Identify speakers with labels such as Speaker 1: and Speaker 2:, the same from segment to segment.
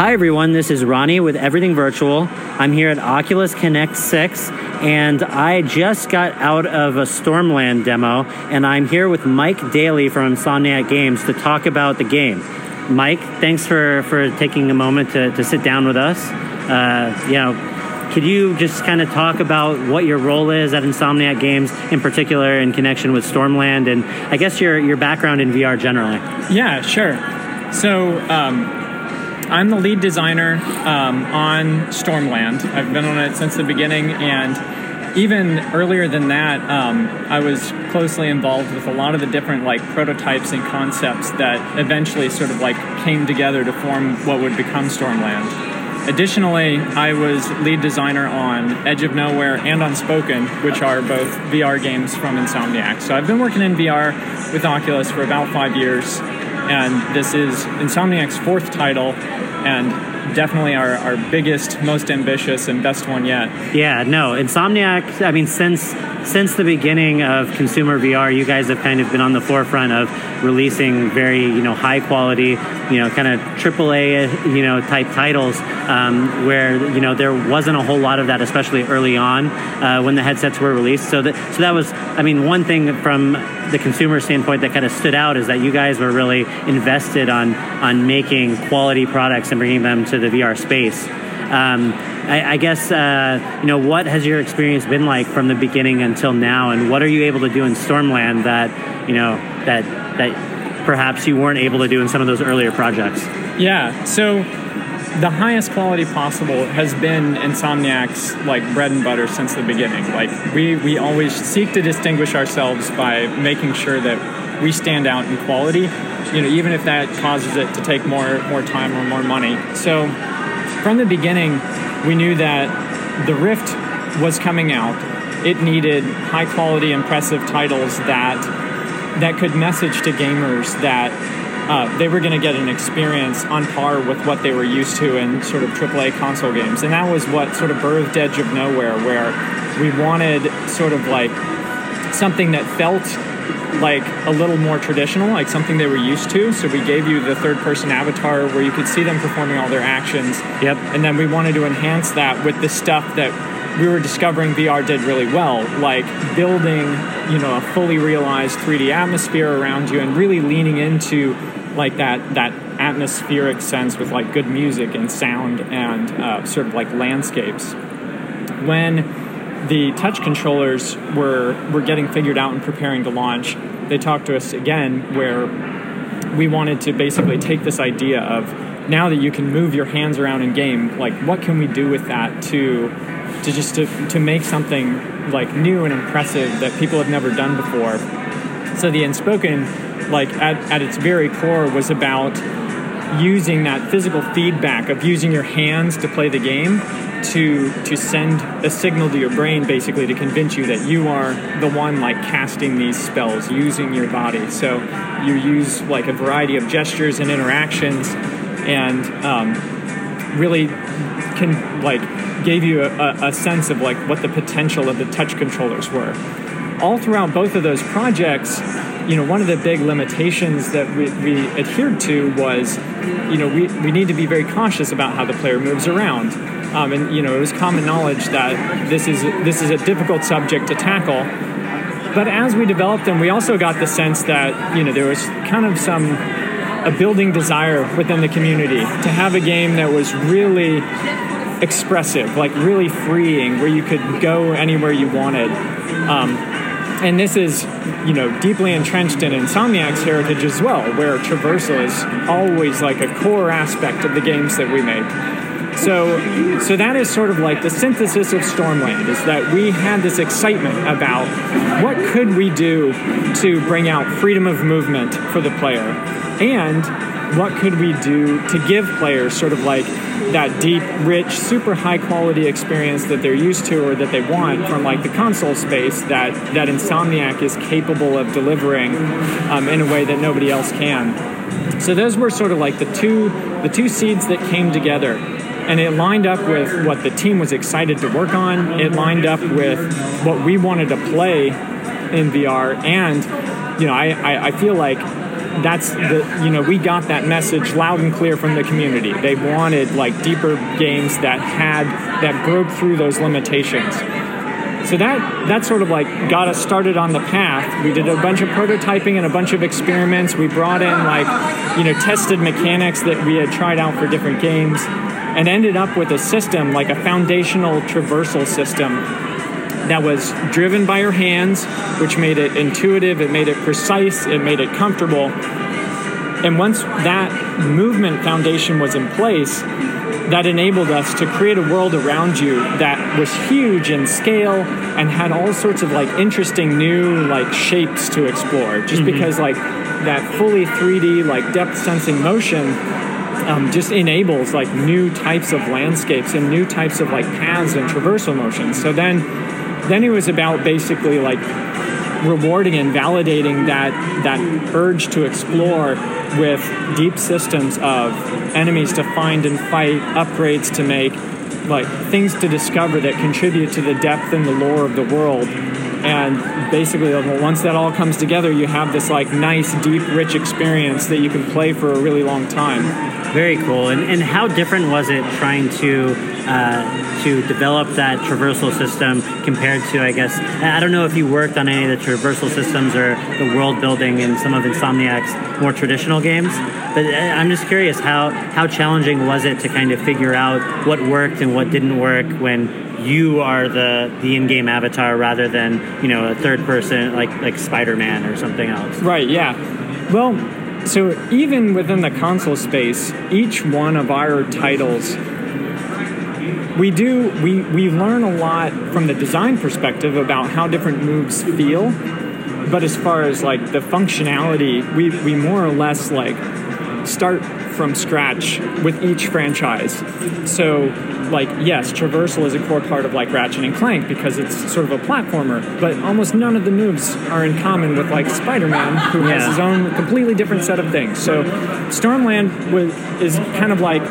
Speaker 1: Hi, everyone. This is Ronnie with Everything Virtual. I'm here at Oculus Connect 6, and I just got out of a Stormland demo, and I'm here with Mike Daly from Insomniac Games to talk about the game. Mike, thanks for, for taking a moment to, to sit down with us. Uh, you know, could you just kind of talk about what your role is at Insomniac Games, in particular in connection with Stormland, and I guess your, your background in VR generally?
Speaker 2: Yeah, sure. So, um, I'm the lead designer um, on Stormland. I've been on it since the beginning, and even earlier than that, um, I was closely involved with a lot of the different like prototypes and concepts that eventually sort of like came together to form what would become Stormland. Additionally, I was lead designer on Edge of Nowhere and Unspoken, which are both VR games from Insomniac. So I've been working in VR with Oculus for about five years, and this is Insomniac's fourth title, and definitely our, our biggest, most ambitious, and best one yet.
Speaker 1: Yeah, no, Insomniac. I mean, since since the beginning of consumer VR, you guys have kind of been on the forefront of releasing very you know high quality, you know, kind of AAA you know type titles, um, where you know there wasn't a whole lot of that, especially early on uh, when the headsets were released. So that so that was, I mean, one thing from the consumer standpoint that kind of stood out is that you guys were really invested on on making quality products and bringing them to the VR space. Um, I, I, guess uh, you know what has your experience been like from the beginning until now, and what are you able to do in Stormland that you know that that perhaps you weren't able to do in some of those earlier projects?
Speaker 2: Yeah, so the highest quality possible has been Insomniac's like bread and butter since the beginning. Like we we always seek to distinguish ourselves by making sure that we stand out in quality. You know, even if that causes it to take more more time or more money. So from the beginning, we knew that the Rift was coming out. It needed high quality, impressive titles that that could message to gamers that uh, they were going to get an experience on par with what they were used to in sort of AAA console games. And that was what sort of birthed Edge of Nowhere, where we wanted sort of like something that felt like a little more traditional, like something they were used to. So we gave you the third person avatar where you could see them performing all their actions.
Speaker 1: Yep.
Speaker 2: And then we wanted to enhance that with the stuff that we were discovering VR did really well, like building, you know, a fully realized 3D atmosphere around you and really leaning into like that that atmospheric sense with like good music and sound and uh, sort of like landscapes. When the touch controllers were were getting figured out and preparing to launch, they talked to us again where we wanted to basically take this idea of now that you can move your hands around in game, like what can we do with that to to just to, to make something like new and impressive that people have never done before. So the unspoken, like at, at its very core, was about using that physical feedback of using your hands to play the game to to send a signal to your brain basically to convince you that you are the one like casting these spells using your body. So you use like a variety of gestures and interactions and um, really can like gave you a, a sense of like what the potential of the touch controllers were all throughout both of those projects you know, one of the big limitations that we, we adhered to was, you know, we, we need to be very cautious about how the player moves around. Um, and you know, it was common knowledge that this is this is a difficult subject to tackle. But as we developed them, we also got the sense that you know there was kind of some a building desire within the community to have a game that was really expressive, like really freeing, where you could go anywhere you wanted. Um, and this is, you know, deeply entrenched in Insomniac's heritage as well, where traversal is always like a core aspect of the games that we make. So, so that is sort of like the synthesis of Stormland. Is that we had this excitement about what could we do to bring out freedom of movement for the player, and what could we do to give players sort of like that deep, rich, super high quality experience that they're used to or that they want from like the console space that that Insomniac is capable of delivering um, in a way that nobody else can. So those were sort of like the two the two seeds that came together. And it lined up with what the team was excited to work on. It lined up with what we wanted to play in VR. And, you know, I, I, I feel like that's the you know we got that message loud and clear from the community. They wanted like deeper games that had that broke through those limitations. So that that sort of like got us started on the path. We did a bunch of prototyping and a bunch of experiments. We brought in like you know tested mechanics that we had tried out for different games and ended up with a system like a foundational traversal system that was driven by your hands, which made it intuitive, it made it precise, it made it comfortable. And once that movement foundation was in place, that enabled us to create a world around you that was huge in scale and had all sorts of like interesting new like shapes to explore just mm-hmm. because like that fully 3d like depth sensing motion um, just enables like new types of landscapes and new types of like paths and traversal motions so then then it was about basically like rewarding and validating that that urge to explore with deep systems of enemies to find and fight, upgrades to make, like things to discover that contribute to the depth and the lore of the world. And basically, once that all comes together, you have this like nice, deep, rich experience that you can play for a really long time.
Speaker 1: Very cool. And, and how different was it trying to uh, to develop that traversal system compared to, I guess, I don't know if you worked on any of the traversal systems or the world building in some of Insomniac's more traditional games, but uh, I'm just curious how how challenging was it to kind of figure out what worked and what didn't work when you are the the in-game avatar rather than you know a third person like like Spider-Man or something else.
Speaker 2: Right. Yeah. Well, so even within the console space, each one of our titles we do we we learn a lot from the design perspective about how different moves feel but as far as like the functionality we we more or less like start from scratch with each franchise so like yes traversal is a core part of like ratchet and clank because it's sort of a platformer but almost none of the moves are in common with like spider-man who yeah. has his own completely different set of things so stormland was, is kind of like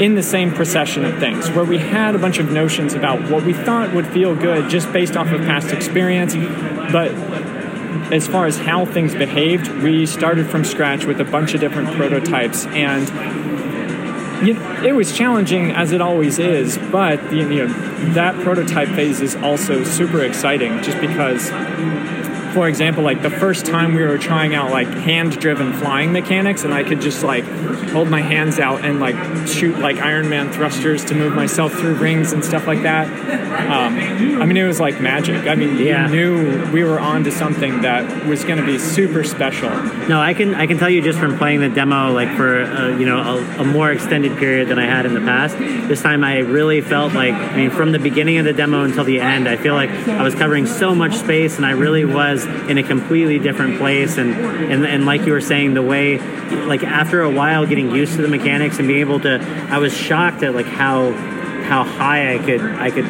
Speaker 2: in the same procession of things, where we had a bunch of notions about what we thought would feel good just based off of past experience, but as far as how things behaved, we started from scratch with a bunch of different prototypes, and it was challenging as it always is. But you know, that prototype phase is also super exciting, just because for example, like the first time we were trying out like hand-driven flying mechanics, and I could just like hold my hands out and like shoot like Iron Man thrusters to move myself through rings and stuff like that. Um, I mean, it was like magic. I mean, yeah. we knew we were on to something that was going to be super special.
Speaker 1: No, I can I can tell you just from playing the demo, like for uh, you know a, a more extended period than I had in the past. This time, I really felt like I mean, from the beginning of the demo until the end, I feel like I was covering so much space, and I really was in a completely different place. And, and, and like you were saying, the way, like after a while getting used to the mechanics and being able to, I was shocked at like how, how high I could, I could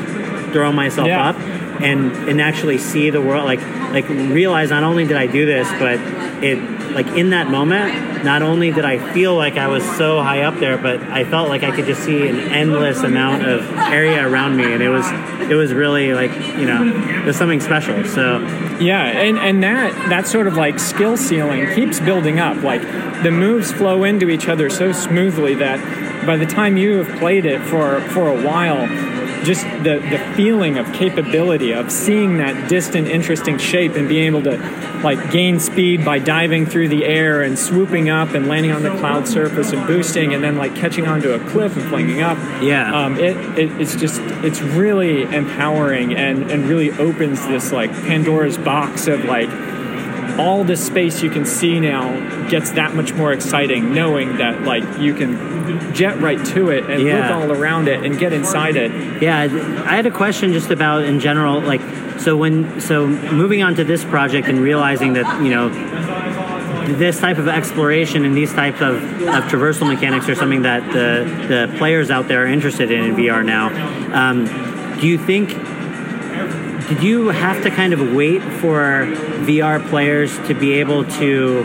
Speaker 1: throw myself yeah. up and, and actually see the world, like, like realize not only did I do this, but it, like in that moment, not only did I feel like I was so high up there, but I felt like I could just see an endless amount of area around me, and it was it was really like you know it was something special. So
Speaker 2: yeah, and and that that sort of like skill ceiling keeps building up. Like the moves flow into each other so smoothly that by the time you have played it for for a while just the, the feeling of capability of seeing that distant, interesting shape and being able to like gain speed by diving through the air and swooping up and landing on the cloud surface and boosting and then like catching onto a cliff and flinging up.
Speaker 1: Yeah.
Speaker 2: Um, it, it, it's just, it's really empowering and, and really opens this like Pandora's box of like, all the space you can see now gets that much more exciting knowing that like you can jet right to it and yeah. look all around it and get inside it
Speaker 1: yeah i had a question just about in general like so when so moving on to this project and realizing that you know this type of exploration and these types of, of traversal mechanics are something that the, the players out there are interested in in VR now. Um, do you think did you have to kind of wait for VR players to be able to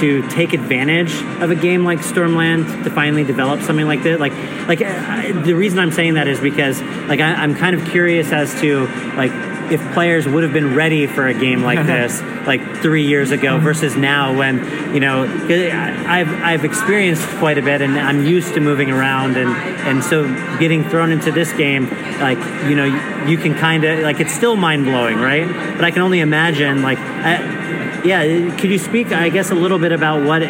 Speaker 1: to take advantage of a game like Stormland to finally develop something like this? Like, like uh, the reason I'm saying that is because like I, I'm kind of curious as to like if players would have been ready for a game like this like three years ago mm-hmm. versus now when you know I've I've experienced quite a bit and I'm used to moving around and and so getting thrown into this game like you know you can kind of like it's still mind blowing right but I can only imagine like. I, yeah, could you speak, I guess, a little bit about what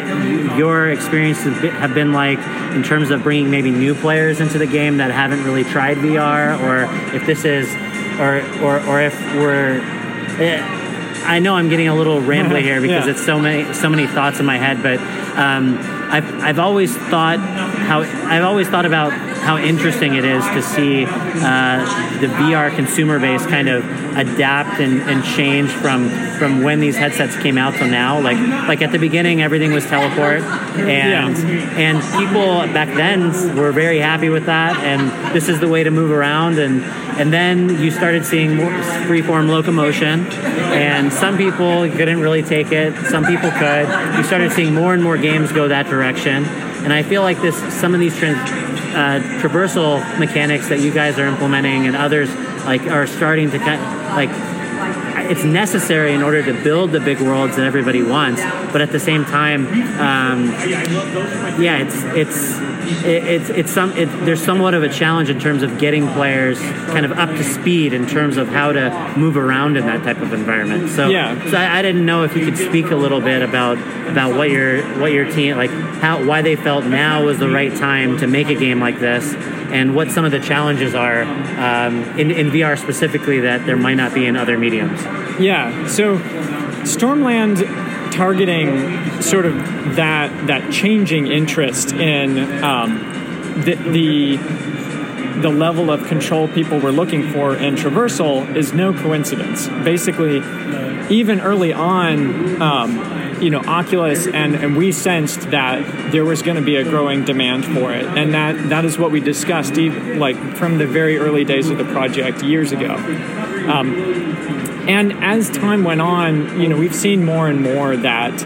Speaker 1: your experiences have been like in terms of bringing maybe new players into the game that haven't really tried VR, or if this is, or or, or if we're. Eh, I know I'm getting a little rambly here because yeah. it's so many so many thoughts in my head, but um, I've I've always thought how I've always thought about how interesting it is to see uh, the VR consumer base kind of adapt and, and change from from when these headsets came out till now. Like like at the beginning, everything was teleport, and yeah. and people back then were very happy with that, and this is the way to move around, and and then you started seeing more freeform locomotion, and some people couldn't really take it, some people could. You started seeing more and more games go that direction, and I feel like this some of these trends uh, traversal mechanics that you guys are implementing and others like are starting to kind like it's necessary in order to build the big worlds that everybody wants but at the same time um, yeah it's it's it, it's it's some it, there's somewhat of a challenge in terms of getting players kind of up to speed in terms of how to move around in that type of environment. So yeah, so I, I didn't know if you could speak a little bit about about what your what your team like how why they felt now was the right time to make a game like this and what some of the challenges are um, in, in VR specifically that there might not be in other mediums.
Speaker 2: Yeah, so Stormland targeting sort of that that changing interest in um, the, the the level of control people were looking for in traversal is no coincidence. Basically, even early on, um, you know, Oculus and, and we sensed that there was going to be a growing demand for it, and that that is what we discussed, even, like from the very early days of the project years ago. Um, and as time went on, you know, we've seen more and more that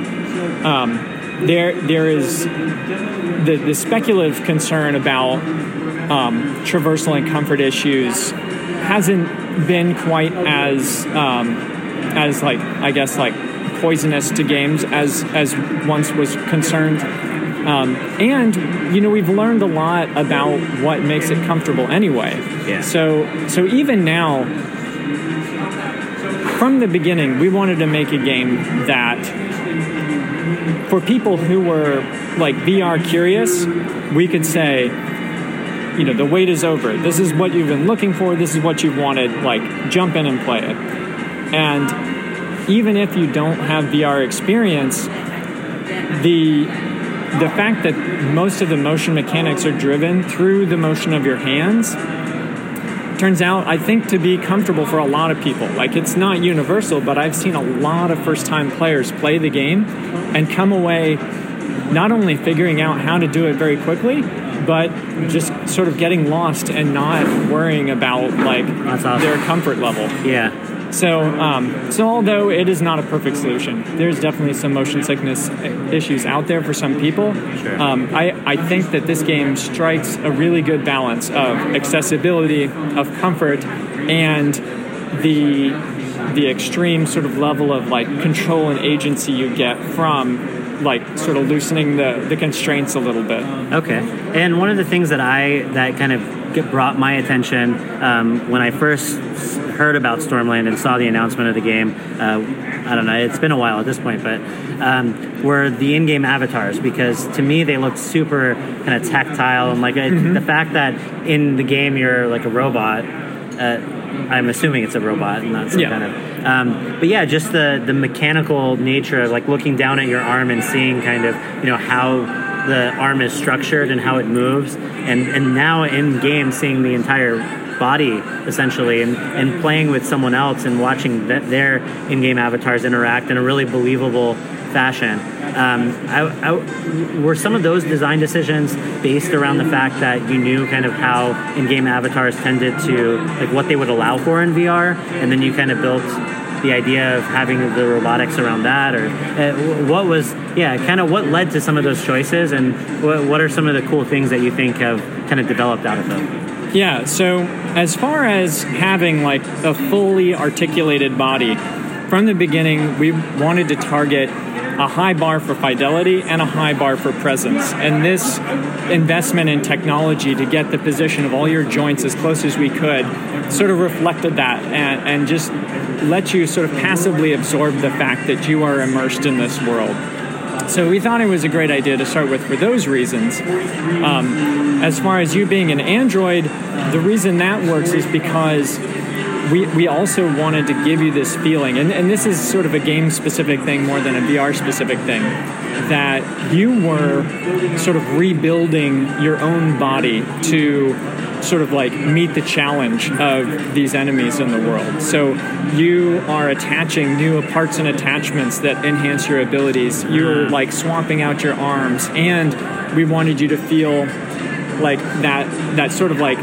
Speaker 2: um, there there is the, the speculative concern about um, traversal and comfort issues hasn't been quite as um, as like I guess like poisonous to games as as once was concerned. Um, and you know we've learned a lot about what makes it comfortable anyway.
Speaker 1: Yeah.
Speaker 2: So so even now from the beginning, we wanted to make a game that for people who were like VR curious, we could say, you know, the wait is over. This is what you've been looking for. This is what you've wanted. Like, jump in and play it. And even if you don't have VR experience, the the fact that most of the motion mechanics are driven through the motion of your hands turns out, I think, to be comfortable for a lot of people. Like, it's not universal, but I've seen a lot of first time players play the game and come away not only figuring out how to do it very quickly, but just sort of getting lost and not worrying about like awesome. their comfort level.
Speaker 1: Yeah.
Speaker 2: So, um, so although it is not a perfect solution, there's definitely some motion sickness issues out there for some people.
Speaker 1: Sure.
Speaker 2: Um, I, I think that this game strikes a really good balance of accessibility, of comfort, and the the extreme sort of level of like control and agency you get from like sort of loosening the, the constraints a little bit.
Speaker 1: Okay. And one of the things that I that kind of brought my attention um, when I first heard about Stormland and saw the announcement of the game, uh, I don't know, it's been a while at this point, but um, were the in-game avatars because to me they looked super kind of tactile and like mm-hmm. the fact that in the game you're like a robot. Uh, I'm assuming it's a robot, not some yeah. kind of. Um, but yeah, just the the mechanical nature of like looking down at your arm and seeing kind of you know how the arm is structured and how it moves, and and now in game seeing the entire body essentially and, and playing with someone else and watching th- their in-game avatars interact in a really believable fashion. Um, I, I, were some of those design decisions based around the fact that you knew kind of how in-game avatars tended to like what they would allow for in VR and then you kind of built the idea of having the robotics around that or uh, what was yeah kind of what led to some of those choices and what, what are some of the cool things that you think have kind of developed out of them?
Speaker 2: Yeah, so as far as having like a fully articulated body, from the beginning we wanted to target a high bar for fidelity and a high bar for presence. And this investment in technology to get the position of all your joints as close as we could sort of reflected that and, and just let you sort of passively absorb the fact that you are immersed in this world. So we thought it was a great idea to start with for those reasons. Um, as far as you being an Android, the reason that works is because we, we also wanted to give you this feeling, and, and this is sort of a game specific thing more than a VR specific thing, that you were sort of rebuilding your own body to sort of like meet the challenge of these enemies in the world. So you are attaching new parts and attachments that enhance your abilities. You're like swapping out your arms, and we wanted you to feel like that that sort of like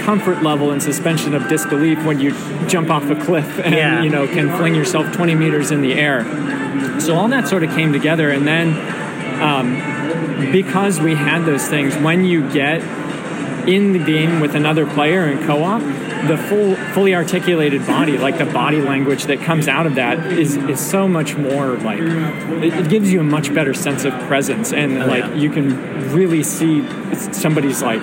Speaker 2: comfort level and suspension of disbelief when you jump off a cliff and
Speaker 1: Yeah.
Speaker 2: you know can fling yourself 20 meters in the air. So all that sort of came together, and then um, because we had those things, when you get in the game with another player in co-op, the full, fully articulated body, like the body language that comes out of that, is is so much more like it, it gives you a much better sense of presence, and like
Speaker 1: yeah.
Speaker 2: you can really see somebody's like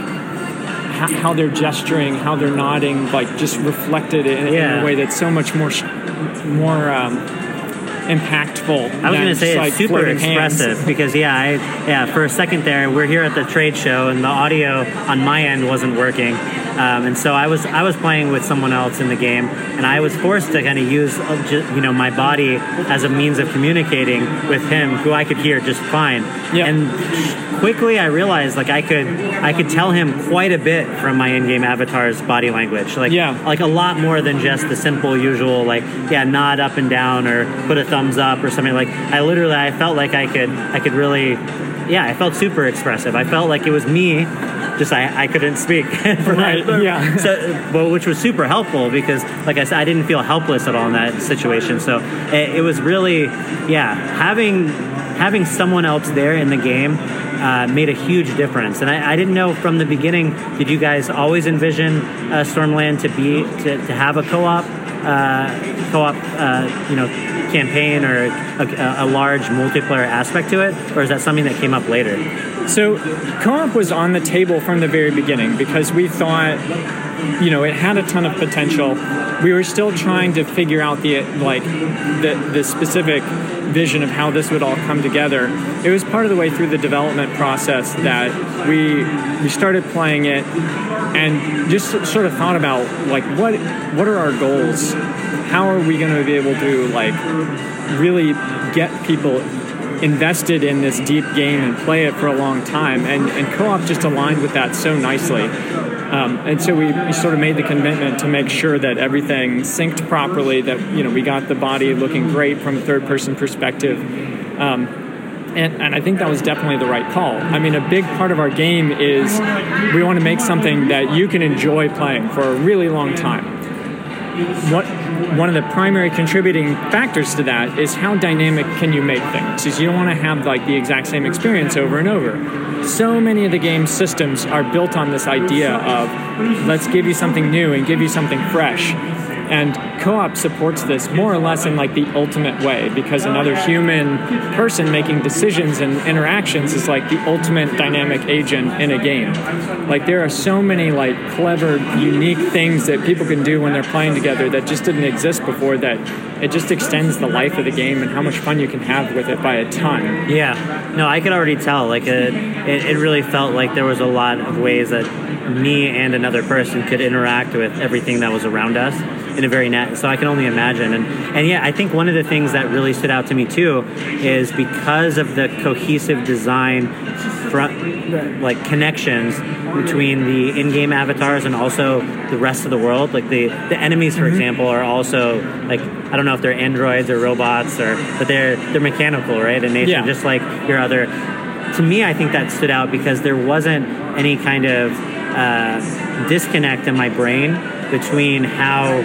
Speaker 2: how, they're gesturing, how they're nodding, like just reflected in, in a way that's so much more sh- more um, impactful.
Speaker 1: I was going to say
Speaker 2: just,
Speaker 1: it's
Speaker 2: like,
Speaker 1: super
Speaker 2: floating hands.
Speaker 1: expressive because yeah, I yeah for a second there we're here at the trade show and the audio on my end wasn't working, um, and so I was I was playing with someone else in the game and I was forced to kind of use uh, you know my body as a means of communicating with him who I could hear just fine.
Speaker 2: Yeah.
Speaker 1: And quickly I realized like I could I could tell him quite a bit from my in-game avatar's body language. Like
Speaker 2: Yeah.
Speaker 1: like a lot more than just the simple usual like yeah nod up and down or put a thumbs up or something like I literally I felt like I could I could really yeah I felt super expressive I felt like it was me just I, I couldn't speak for
Speaker 2: Right, yeah.
Speaker 1: so but which was super helpful because like I said I didn't feel helpless at all in that situation so it, it was really yeah having having someone else there in the game uh, made a huge difference. And I, I didn't know from the beginning. Did you guys always envision uh, Stormland to be to, to have a co-op, uh, co-op, uh, you know, campaign or a, a large multiplayer aspect to it, or is that something that came up later?
Speaker 2: So, co-op was on the table from the very beginning because we thought, you know, it had a ton of potential. We were still trying to figure out the like the the specific vision of how this would all come together. It was part of the way through the development process that we we started playing it and just sort of thought about like what what are our goals? How are we going to be able to like really get people invested in this deep game and play it for a long time. And, and co-op just aligned with that so nicely. Um, and so we, we sort of made the commitment to make sure that everything synced properly, that you know we got the body looking great from a third-person perspective. Um, and, and I think that was definitely the right call. I mean, a big part of our game is we want to make something that you can enjoy playing for a really long time what one of the primary contributing factors to that is how dynamic can you make things? Is you don't want to have like the exact same experience over and over. So many of the game systems are built on this idea of let's give you something new and give you something fresh and co-op supports this more or less in like the ultimate way because another human person making decisions and interactions is like the ultimate dynamic agent in a game. Like there are so many like clever unique things that people can do when they're playing together that just didn't exist before that it just extends the life of the game and how much fun you can have with it by a ton.
Speaker 1: Yeah, no, I could already tell. Like, it, it, it really felt like there was a lot of ways that me and another person could interact with everything that was around us in a very net. So I can only imagine. And and yeah, I think one of the things that really stood out to me too is because of the cohesive design, front, like connections between the in-game avatars and also the rest of the world. Like the the enemies, for mm-hmm. example, are also like I don't know if they're androids or robots or but they're they're mechanical, right? In nature,
Speaker 2: Yeah.
Speaker 1: just like your other. To me, I think that stood out because there wasn't any kind of uh, disconnect in my brain between how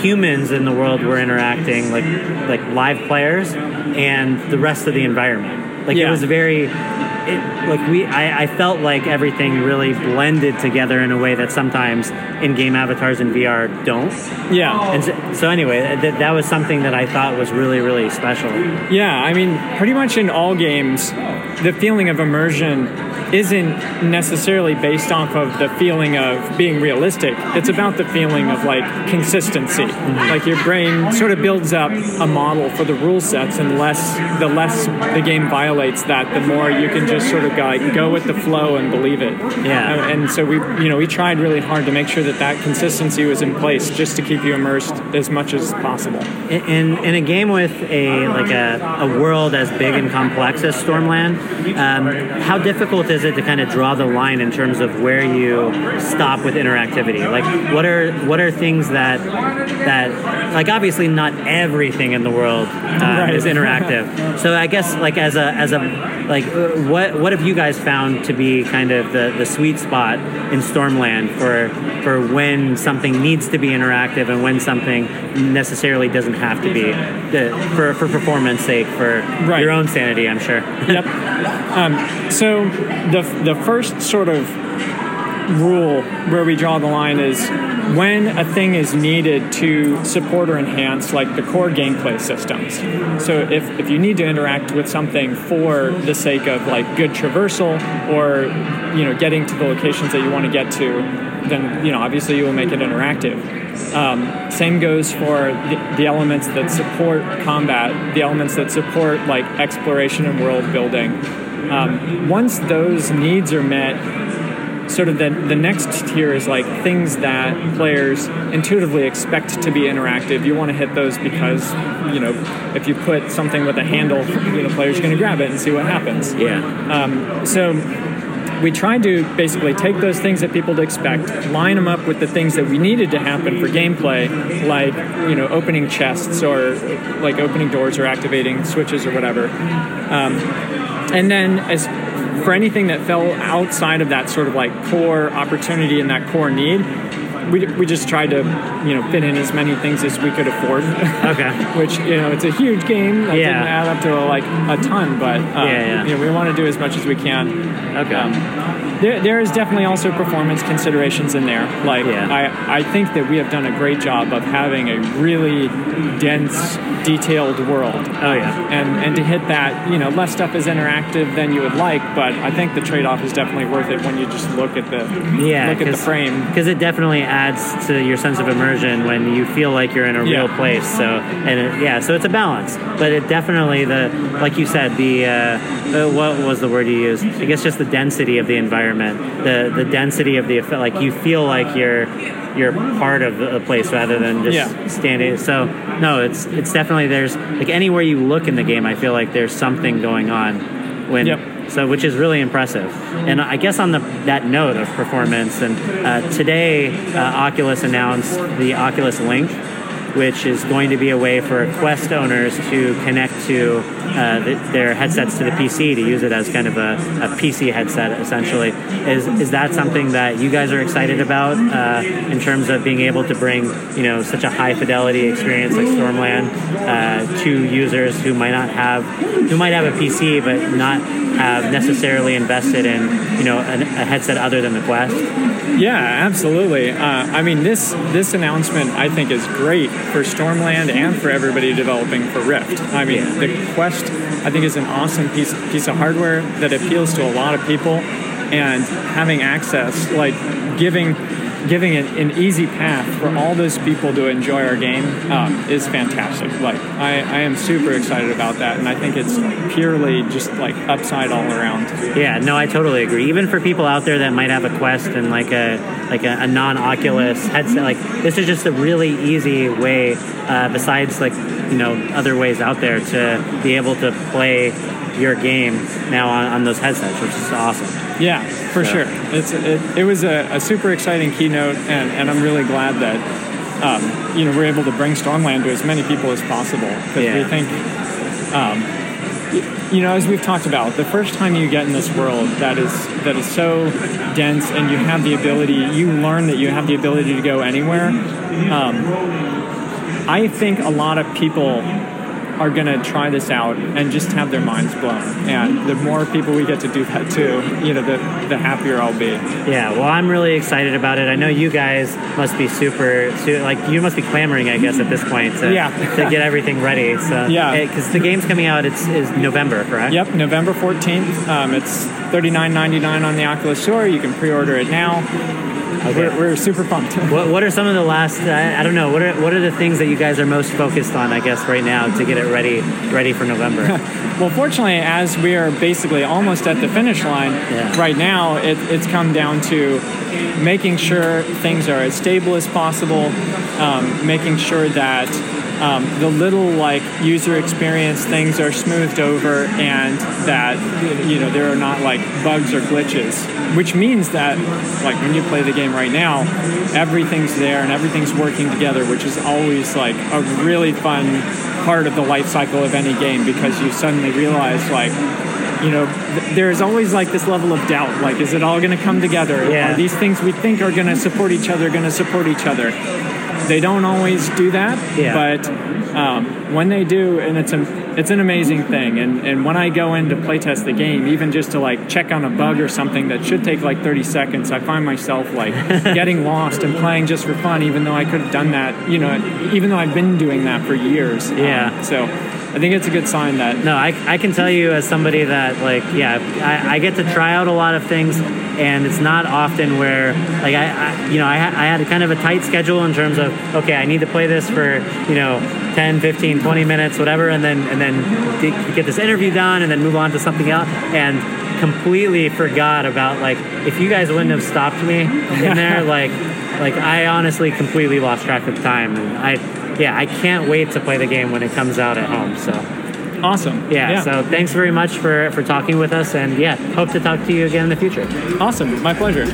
Speaker 1: humans in the world were interacting, like like live players, and the rest of the environment. Like it
Speaker 2: Yeah.
Speaker 1: was very it, like we, I, I felt like everything really blended together in a way that sometimes in-game avatars in VR don't.
Speaker 2: Yeah.
Speaker 1: And so, so anyway, that, that was something that I thought was really, really special.
Speaker 2: Yeah, I mean, pretty much in all games, the feeling of immersion isn't necessarily based off of the feeling of being realistic. It's about the feeling of like consistency. Like your brain sort of builds up a model for the rule sets, and less the less the game violates that, the more you can just sort of go, like, go with the flow and believe it.
Speaker 1: Yeah.
Speaker 2: And, and so we, you know, we tried really hard to make sure that that consistency was in place, just to keep you immersed as much as possible.
Speaker 1: In, in a game with a like a, a world as big and complex as Stormland, um, how difficult is it to kind of draw the line in terms of where you stop with interactivity? Like, what are what are things that that like obviously not everything in the world uh,
Speaker 2: Right.
Speaker 1: is interactive. so I guess like as a as a like what what have you guys found to be kind of the, the sweet spot in Stormland for for when something needs to be interactive and when something necessarily doesn't have to be for for performance sake for
Speaker 2: Right.
Speaker 1: your own sanity, I'm sure.
Speaker 2: yep. Um, so the the first sort of rule where we draw the line is when a thing is needed to support or enhance like the core gameplay systems. So if, if you need to interact with something for the sake of like good traversal or you know getting to the locations that you want to get to, then you know obviously you will make it interactive. Um, same goes for the, the elements that support combat, the elements that support like exploration and world building. Um, once those needs are met, sort of the, the next tier is like things that players intuitively expect to be interactive. You want to hit those because, you know, if you put something with a handle, you know, players are going to grab it and see what happens.
Speaker 1: Yeah.
Speaker 2: Um, so we tried to basically take those things that people expect, line them up with the things that we needed to happen for gameplay, like you know opening chests or like opening doors or activating switches or whatever. Um, and then as for anything that fell outside of that sort of like core opportunity and that core need, we, we just tried to you know fit in as many things as we could afford.
Speaker 1: Okay.
Speaker 2: Which you know it's a huge game that
Speaker 1: Yeah.
Speaker 2: didn't add up to like a ton, but uh,
Speaker 1: Yeah, yeah.
Speaker 2: you know we want to do as much as we can.
Speaker 1: Okay.
Speaker 2: Um, there, there is definitely also performance considerations in there. Like
Speaker 1: Yeah.
Speaker 2: I, I think that we have done a great job of having a really dense, detailed world.
Speaker 1: Oh, yeah.
Speaker 2: And and to hit that, you know, less stuff is interactive than you would like, but I think the trade-off is definitely worth it when you just look at the
Speaker 1: yeah,
Speaker 2: look at the frame.
Speaker 1: because it definitely adds to your sense of immersion when you feel like you're in a
Speaker 2: Yeah.
Speaker 1: real place. So and it, yeah, so it's a balance, but it definitely the like you said the uh, uh, what was the word you used? I guess just the density of the environment, the the density of the effect. Like you feel like you're you're part of a place rather than just
Speaker 2: Yeah.
Speaker 1: standing. So no, it's it's definitely there's like anywhere you look in the game, I feel like there's something going on when
Speaker 2: Yep.
Speaker 1: so which is really impressive. And I guess on the that note of performance, and uh, today uh, Oculus announced the Oculus Link, which is going to be a way for Quest owners to connect to uh, the, their headsets to the PC to use it as kind of a, a PC headset, essentially. Is is that something that you guys are excited about uh, in terms of being able to bring you know such a high fidelity experience like Stormland uh, to users who might not have who might have a PC but not have necessarily invested in you know a, a headset other than the Quest?
Speaker 2: Yeah, absolutely. Uh, I mean, this this announcement I think is great for Stormland and for everybody developing for Rift. I mean,
Speaker 1: Yeah.
Speaker 2: the Quest I think is an awesome piece piece of hardware that appeals to a lot of people, and having access, like giving giving an, an easy path for all those people to enjoy our game um, is fantastic. Like I, I am super excited about that, and I think it's purely just like upside all around.
Speaker 1: Yeah, no, I totally agree. Even for people out there that might have a Quest and like a like a, a non-Oculus headset, like this is just a really easy way. Uh, besides, like you know, other ways out there to be able to play your game now on, on those headsets, which is awesome.
Speaker 2: Yeah, for
Speaker 1: So-
Speaker 2: sure. It's it, it was a, a super exciting keynote, and, and I'm really glad that um, you know we're able to bring Stormland to as many people as possible because we think. Um, you know, as we've talked about, the first time you get in this world that is that is so dense, and you have the ability, you learn that you have the ability to go anywhere. Um, I think a lot of people are going to try this out and just have their minds blown. And the more people we get to do that too, you know, the, the happier I'll be.
Speaker 1: Yeah, well, I'm really excited about it. I know you guys must be super, su- like, you must be clamoring, I guess, at this point to,
Speaker 2: Yeah.
Speaker 1: to get everything ready. So
Speaker 2: Yeah.
Speaker 1: because the game's coming out, it's is November, correct?
Speaker 2: Yep, November 14th. Um, it's $39.99 on the Oculus Store. You can pre order it now.
Speaker 1: Okay.
Speaker 2: We're, we're super pumped.
Speaker 1: What, what are some of the last? I, I don't know. What are what are the things that you guys are most focused on? I guess right now to get it ready ready for November.
Speaker 2: Well, fortunately, as we are basically almost at the finish line
Speaker 1: Yeah.
Speaker 2: right now, it, it's come down to making sure things are as stable as possible, um, making sure that um, the little like user experience things are smoothed over, and that you know there are not like bugs or glitches. Which means that like when you play the game right now, everything's there and everything's working together, which is always like a really fun part of the life cycle of any game because you suddenly realize like you know th- there's always like this level of doubt like is it all going to come together
Speaker 1: Yeah.
Speaker 2: are these things we think are going to support each other going to support each other they don't always do that
Speaker 1: Yeah.
Speaker 2: but um, when they do and it's an it's an amazing thing and, and when i go in to playtest the game even just to like check on a bug or something that should take like 30 seconds i find myself like getting lost and playing just for fun even though i could have done that you know even though i've been doing that for years Um,
Speaker 1: Yeah.
Speaker 2: so i think it's a good sign that
Speaker 1: No, I, I can tell you as somebody that like yeah I, I get to try out a lot of things and it's not often where like I, I you know I, I had a kind of a tight schedule in terms of okay I need to play this for you know 10 15 20 minutes whatever and then and then get, get this interview done and then move on to something else and completely forgot about like if you guys wouldn't have stopped me in there like like I honestly completely lost track of time and I yeah I can't wait to play the game when it comes out at home so.
Speaker 2: Awesome.
Speaker 1: Yeah, so thanks very much for for talking with us and yeah hope to talk to you again in the future.
Speaker 2: Awesome. My pleasure